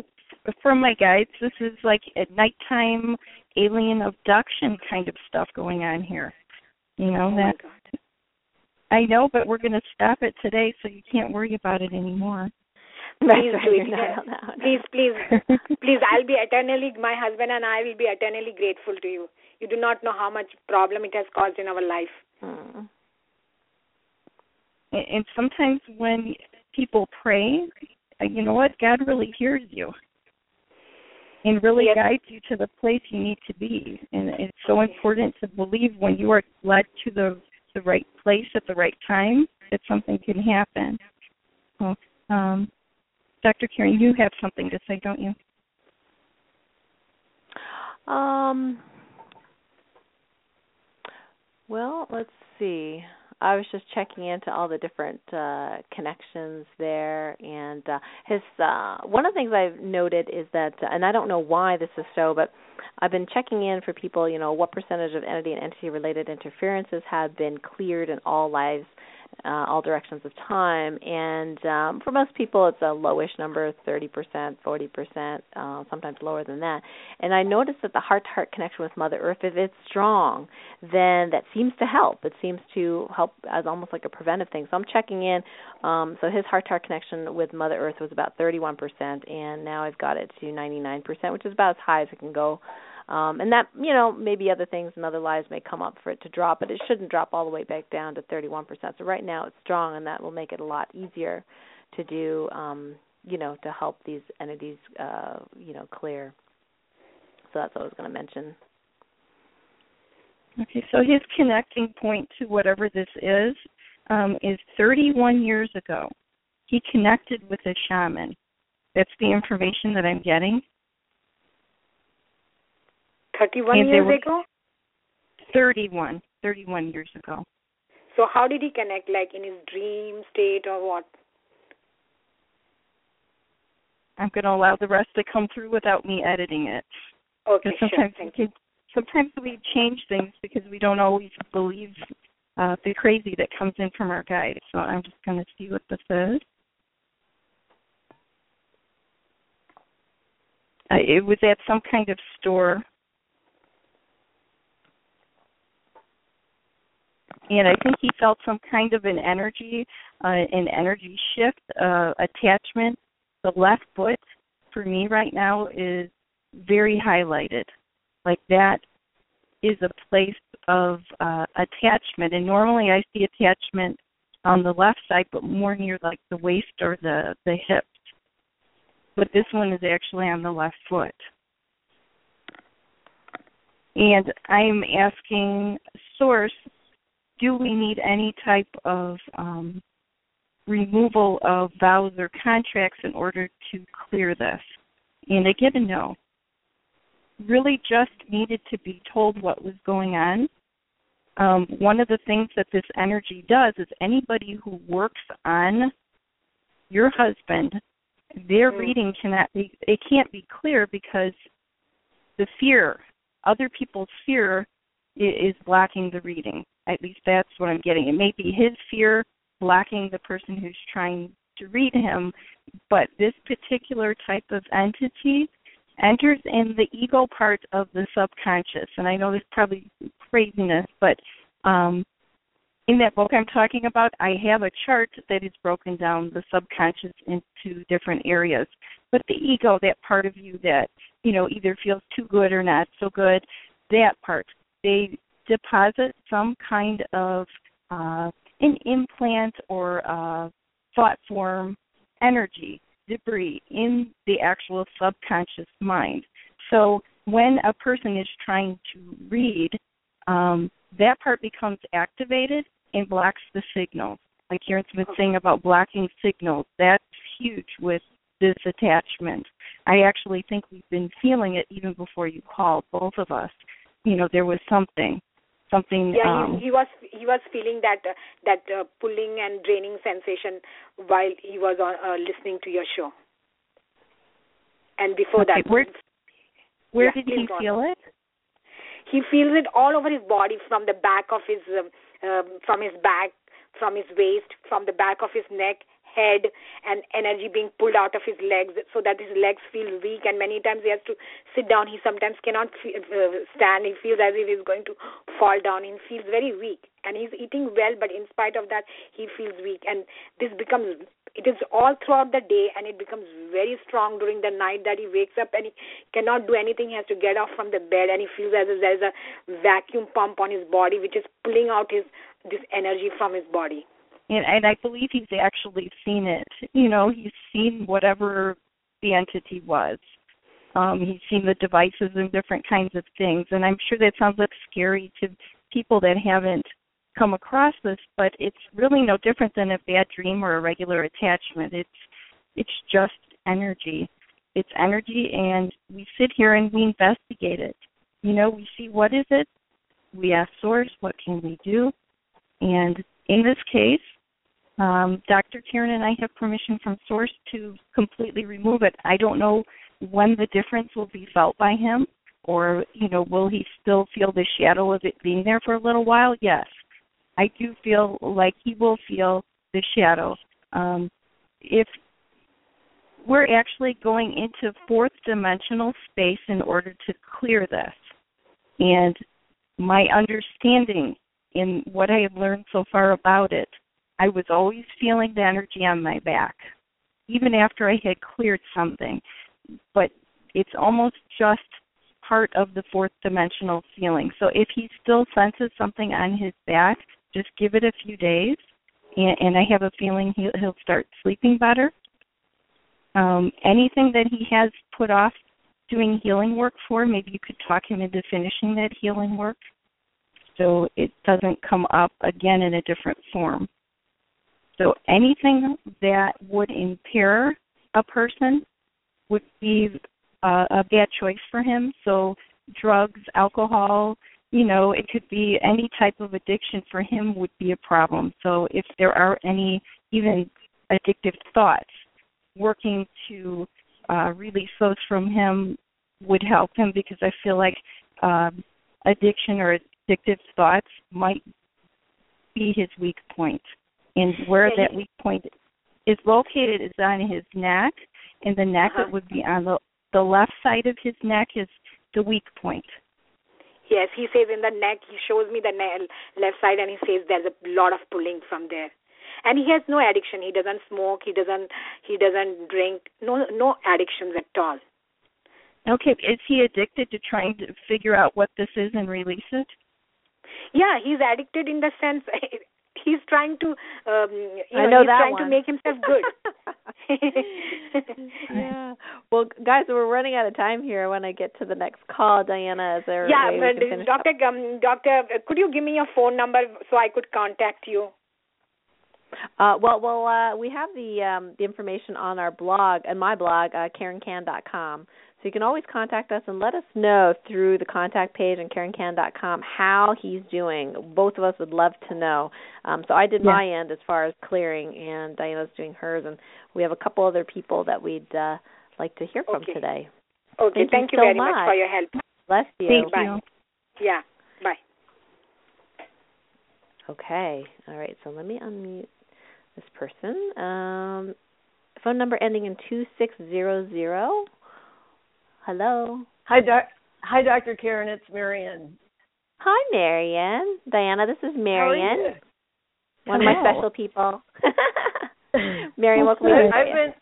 C: from my guides, this is like a nighttime alien abduction kind of stuff going on here. You know
D: oh
C: that. I know, but we're going to stop it today, so you can't worry about it anymore.
D: Please do it. Please, please, [LAUGHS] please. I'll be eternally. My husband and I will be eternally grateful to you. You do not know how much problem it has caused in our life.
B: Hmm.
C: And sometimes when people pray, you know what? God really hears you and really
D: yes.
C: guides you to the place you need to be. And it's so important to believe when you are led to the the right place at the right time that something can happen. So, um, Dr. Karen, you have something to say, don't you?
B: Um. Well, let's see. I was just checking into all the different uh, connections there, and uh, his uh, one of the things I've noted is that, and I don't know why this is so, but I've been checking in for people. You know, what percentage of entity and entity related interferences have been cleared in all lives uh, all directions of time. And um, for most people, it's a lowish number, 30%, 40%, uh, sometimes lower than that. And I noticed that the heart to heart connection with Mother Earth, if it's strong, then that seems to help. It seems to help as almost like a preventive thing. So I'm checking in. Um, so his heart to heart connection with Mother Earth was about 31%, and now I've got it to 99%, which is about as high as it can go um, and that, you know, maybe other things and other lives may come up for it to drop, but it shouldn't drop all the way back down to 31%. So right now it's strong, and that will make it a lot easier to do, um, you know, to help these entities, uh, you know, clear. So that's what I was going to mention.
C: Okay, so his connecting point to whatever this is um, is 31 years ago. He connected with a shaman. That's the information that I'm getting.
D: 31 and years ago?
C: 31. 31 years ago.
D: So how did he connect? Like in his dream state or what?
C: I'm going to allow the rest to come through without me editing it.
D: Okay,
C: sometimes
D: sure.
C: We can, sometimes we change things because we don't always believe uh, the crazy that comes in from our guides. So I'm just going to see what this is. Uh, it was at some kind of store. And I think he felt some kind of an energy, uh, an energy shift, uh, attachment. The left foot for me right now is very highlighted. Like that is a place of uh, attachment. And normally I see attachment on the left side, but more near like the waist or the the hips. But this one is actually on the left foot. And I'm asking source, do we need any type of um, removal of vows or contracts in order to clear this? And I get a no really just needed to be told what was going on. Um, one of the things that this energy does is anybody who works on your husband, their mm-hmm. reading cannot be it can't be clear because the fear, other people's fear, is blocking the reading. At least that's what I'm getting. It may be his fear blocking the person who's trying to read him, but this particular type of entity enters in the ego part of the subconscious. And I know this probably craziness, but um, in that book I'm talking about, I have a chart that is broken down the subconscious into different areas. But the ego, that part of you that, you know, either feels too good or not so good, that part, they deposit some kind of uh, an implant or uh, thought form energy debris in the actual subconscious mind. So when a person is trying to read, um, that part becomes activated and blocks the signal. Like Karen's been saying about blocking signals, that's huge with this attachment. I actually think we've been feeling it even before you called, both of us. You know, there was something something
D: yeah
C: um,
D: he, he was he was feeling that uh, that uh, pulling and draining sensation while he was on, uh, listening to your show. And before
C: okay,
D: that
C: where where
D: yeah,
C: did he feel it?
D: He feels it all over his body from the back of his um, um, from his back from his waist from the back of his neck head and energy being pulled out of his legs so that his legs feel weak. And many times he has to sit down. He sometimes cannot uh, stand. He feels as if he's going to fall down. He feels very weak. And he's eating well but in spite of that he feels weak. And this becomes it is all throughout the day and it becomes very strong during the night that he wakes up and he cannot do anything. He has to get off from the bed and he feels as if there's a vacuum pump on his body which is pulling out his this energy from his body
C: and and I believe he's actually seen it. You know, he's seen whatever the entity was. Um, he's seen the devices and different kinds of things, and I'm sure that sounds like scary to people that haven't come across this, but it's really no different than a bad dream or a regular attachment. It's it's just energy. It's energy, and we sit here and we investigate it. You know, we see what is it. We ask source, what can we do? And in this case, um, Dr. Karen and I have permission from Source to completely remove it. I don't know when the difference will be felt by him, or you know, will he still feel the shadow of it being there for a little while? Yes, I do feel like he will feel the shadow. Um, if we're actually going into fourth dimensional space in order to clear this, and my understanding in what I have learned so far about it I was always feeling the energy on my back, even after I had cleared something. But it's almost just part of the fourth dimensional feeling. So if he still senses something on his back, just give it a few days, and, and I have a feeling he'll, he'll start sleeping better. Um, anything that he has put off doing healing work for, maybe you could talk him into finishing that healing work. so it doesn't come up again in a different form. So anything that would impair a person would be uh, a bad choice for him. So drugs, alcohol, you know, it could be any type of addiction for him would be a problem. So if there are any even addictive thoughts, working to uh, release those from him would help him because I feel like um, addiction or addictive thoughts might be his weak point. And where that weak point is located is on his neck, and the neck
D: uh-huh.
C: it would be on the the left side of his neck is the weak point.
D: Yes, he says in the neck. He shows me the ne- left side, and he says there's a lot of pulling from there. And he has no addiction. He doesn't smoke. He doesn't. He doesn't drink. No, no addictions at all.
C: Okay, is he addicted to trying to figure out what this is and release it?
D: Yeah, he's addicted in the sense [LAUGHS] he's trying to um you
B: I
D: know,
B: know
D: he's trying
B: one.
D: to make himself good. [LAUGHS]
B: yeah. Well, guys, we're running out of time here. I want to get to the next call. Diana, is there
D: yeah,
B: a way we can
D: but doctor
B: up?
D: um, doctor could you give me your phone number so I could contact you?
B: Uh, well, well, uh, we have the um, the information on our blog, and my blog, uh, KarenKan.com. So you can always contact us and let us know through the contact page on KarenKan.com how he's doing. Both of us would love to know. Um, so I did
C: Yeah.
B: my end as far as clearing, and Diana's doing hers, and we have a couple other people that we'd uh, like to hear from today.
D: Okay,
B: Thank you
D: you
B: so
D: very much.
B: much.
D: for your help.
B: Bless you.
C: Thank
D: Bye.
C: you.
D: Yeah, bye.
B: Okay. All right. So let me unmute this person. Um, phone number ending in two six zero zero. Hello.
E: Hi, doc. Hi, Dr. Karen. It's Marion.
B: Hi, Marian. Diana, this is
E: How are
B: Marian,
E: you?
B: one of my special people. [LAUGHS] Marian, welcome to the
E: I've been.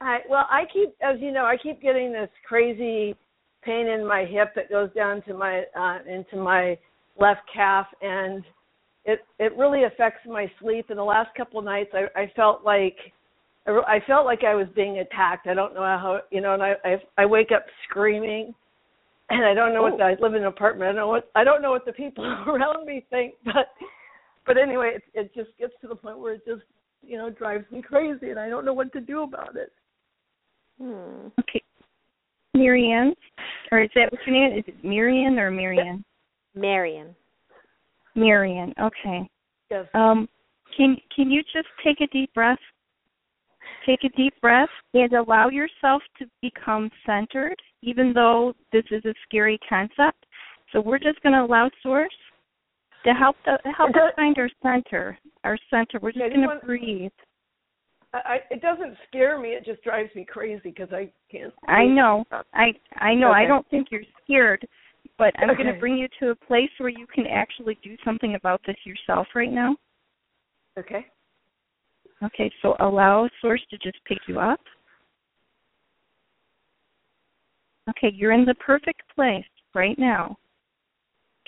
E: I well, I keep, as you know, I keep getting this crazy pain in my hip that goes down to my uh into my left calf, and it it really affects my sleep. And the last couple of nights, I I felt like I felt like I was being attacked. I don't know how you know, and I I, I wake up screaming. And I don't know what
B: Oh.
E: the, I live in an apartment. I don't know what I don't know what the people [LAUGHS] around me think, but but anyway, it it just gets to the point where it just you know drives me crazy, and I don't know what to do about it.
B: Hmm.
C: Okay. Marianne, or is that what your name is? Is it Marian or Marian?
B: Marian.
C: Marian. Okay.
E: Yes.
C: Um, can can you just take a deep breath? Take a deep breath and allow yourself to become centered, even though this is a scary concept. So we're just going to allow Source to help the, help us find our center. Our center. We're just going to breathe.
E: I, I it doesn't scare me. It just drives me crazy because I can't.
C: I know. I I know. I don't think you're scared, but I'm going to bring you to a place where you can actually do something about this yourself right now.
E: Okay.
C: Okay, so allow Source to just pick you up. Okay, you're in the perfect place right now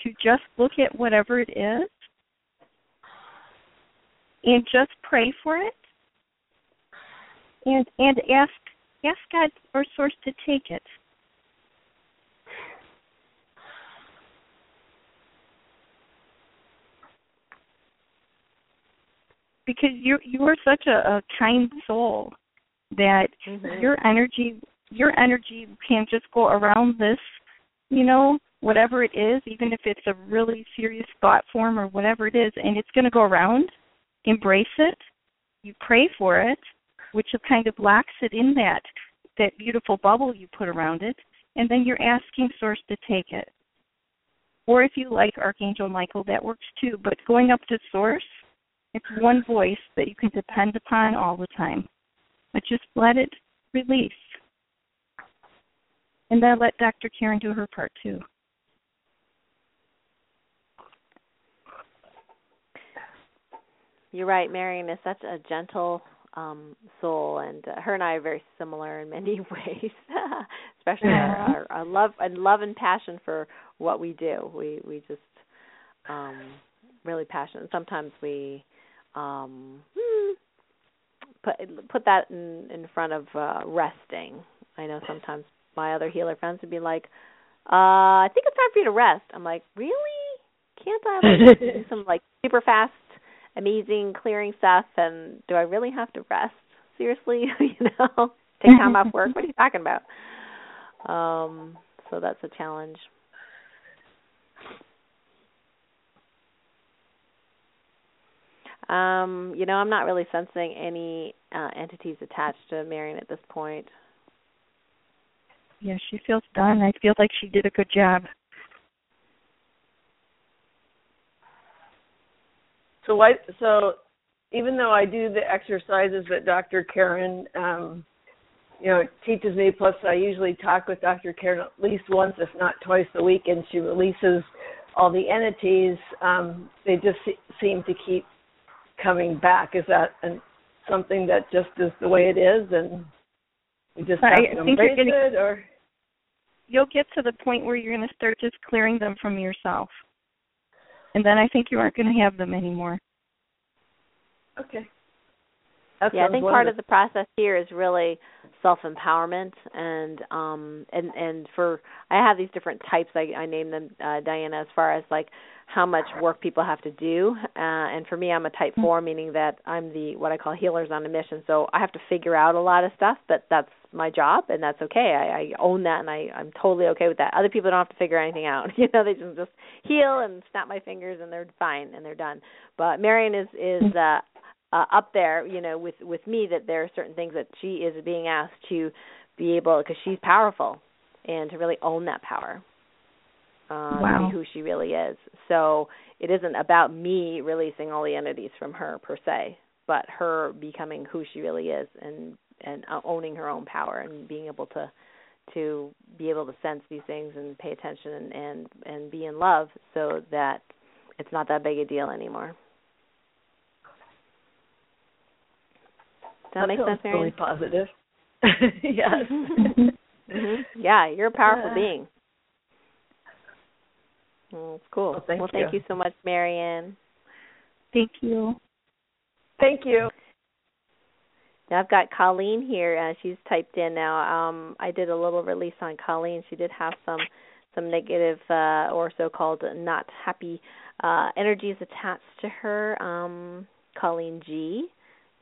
C: to just look at whatever it is and just pray for it and and ask ask God or Source to take it. Because you you are such a, a kind soul that
B: Mhm.
C: your energy your energy can just go around this, you know, whatever it is, even if it's a really serious thought form or whatever it is, and it's going to go around. Embrace it. You pray for it, which kind of locks it in that that beautiful bubble you put around it, and then you're asking Source to take it. Or if you like Archangel Michael, that works too. But going up to Source, it's one voice that you can depend upon all the time. But just let it release. And then let Dr. Karen do her part too.
B: You're right. Marian is such a gentle um soul, and uh, her and I are very similar in many [LAUGHS] ways, especially our, our, our love and love and passion for what we do. We we just um really passionate. Sometimes we um hmm, put put that in in front of uh resting. I know sometimes my other healer friends would be like, "Uh, I think it's time for you to rest." I'm like, "Really? Can't I like [LAUGHS] do some like super fast, amazing clearing stuff? And do I really have to rest? Seriously, [LAUGHS] you know, take time off work? What are you talking about? Um, so that's a challenge. Um, you know, I'm not really sensing any uh, entities attached to Marion at this point.
C: Yeah, she feels done. I feel like she did a good job.
E: So why? So even though I do the exercises that Dr. Karen, um, you know, teaches me, plus I usually talk with Dr. Karen at least once, if not twice a week, and she releases all the entities. Um, they just seem to keep coming back. Is that an, something that just is the way it is, and we just have
C: I
E: to
C: think
E: embrace
C: you're getting,
E: it, or
C: you'll get to the point where you're going to start just clearing them from yourself, and then I think you aren't going to have them anymore.
E: okay. That
B: yeah, I
E: sounds
B: think part of the process here is really self empowerment and um and and for I have these different types. I I name them uh Diana as far as like how much work people have to do. Uh and for me I'm a type 4 meaning that I'm the what I call healers on a mission. So I have to figure out a lot of stuff but that's my job and that's okay. I I own that and I I'm totally okay with that. Other people don't have to figure anything out. [LAUGHS] You know they just just heal and snap my fingers and they're fine and they're done. But Marion is is uh uh, up there, you know, with with me that there are certain things that she is being asked to be able because she's powerful and to really own that power. Uh,
C: Wow.
B: to be who she really is. So it isn't about me releasing all the entities from her per se, but her becoming who she really is and and uh, owning her own power and being able to to be able to sense these things and pay attention and and and be in love so that it's not that big a deal anymore. Does that, makes
E: sounds
B: sense,
E: really
B: Marion?
E: positive. [LAUGHS] yes. [LAUGHS]
B: hmm Yeah, you're a powerful
E: Yeah.
B: being. Well, it's cool.
E: Well, thank
B: well, thank
E: you.
B: you so much, Marianne.
C: Thank you.
E: Thank you.
B: Now I've got Colleen here. Uh, she's typed in now. Um, I did a little release on Colleen. She did have some some negative uh, or so-called not happy uh, energies attached to her. Um, Colleen G.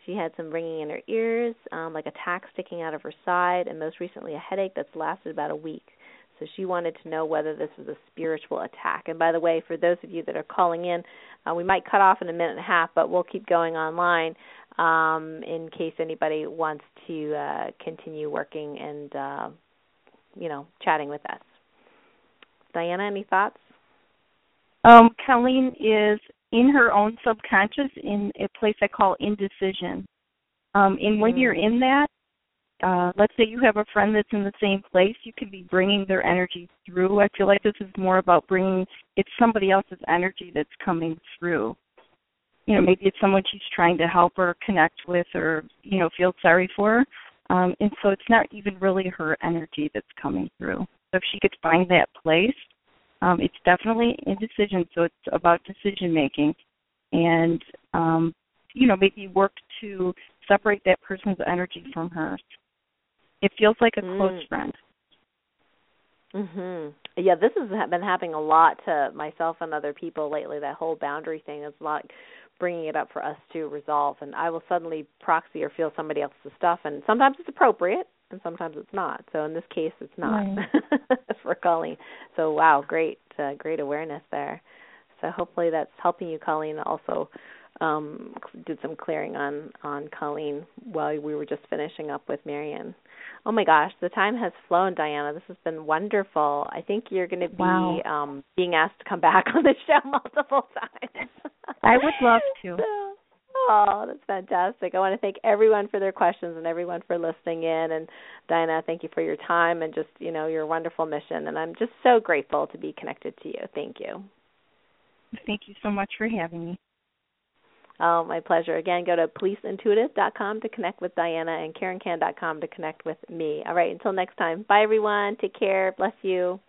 B: She had some ringing in her ears, um, like a tack sticking out of her side, and most recently a headache that's lasted about a week. So she wanted to know whether this was a spiritual attack. And by the way, for those of you that are calling in, uh, we might cut off in a minute and a half, but we'll keep going online um, in case anybody wants to uh, continue working and uh, you know chatting with us. Diana, any thoughts?
C: Um, Colleen is in her own subconscious in a place I call indecision. Um, and when
B: Mm.
C: you're in that, uh, let's say you have a friend that's in the same place, you could be bringing their energy through. I feel like this is more about bringing, it's somebody else's energy that's coming through. You know, maybe it's someone she's trying to help or connect with or, you know, feel sorry for. Um, and so it's not even really her energy that's coming through. So if she could find that place, um, it's definitely indecision. So it's about decision making. And, um, you know, maybe work to separate that person's energy from hers. It feels like a close
B: Mm.
C: friend.
B: Mhm. Yeah, this has ha- been happening a lot to myself and other people lately. That whole boundary thing is like bringing it up for us to resolve. And I will suddenly proxy or feel somebody else's stuff, and sometimes it's appropriate, and sometimes it's not. So in this case, it's not [LAUGHS] for Colleen. So wow, great, uh, great awareness there. So hopefully that's helping you, Colleen. Also, um, did some clearing on on Colleen while we were just finishing up with Marianne. Oh my gosh, the time has flown, Diana. This has been wonderful. I think you're going to be
C: Wow.
B: um being asked to come back [LAUGHS] on the show multiple times.
C: I would love to. [LAUGHS]
B: So- Oh, that's fantastic. I want to thank everyone for their questions and everyone for listening in and Diana, thank you for your time and just, you know, your wonderful mission and I'm just so grateful to be connected to you. Thank you.
C: Thank you so much for having me.
B: Oh, my pleasure. Again, go to policeintuitive.com to connect with Diana and KarenKan.com to connect with me. All right, until next time. Bye, everyone. Take care. Bless you.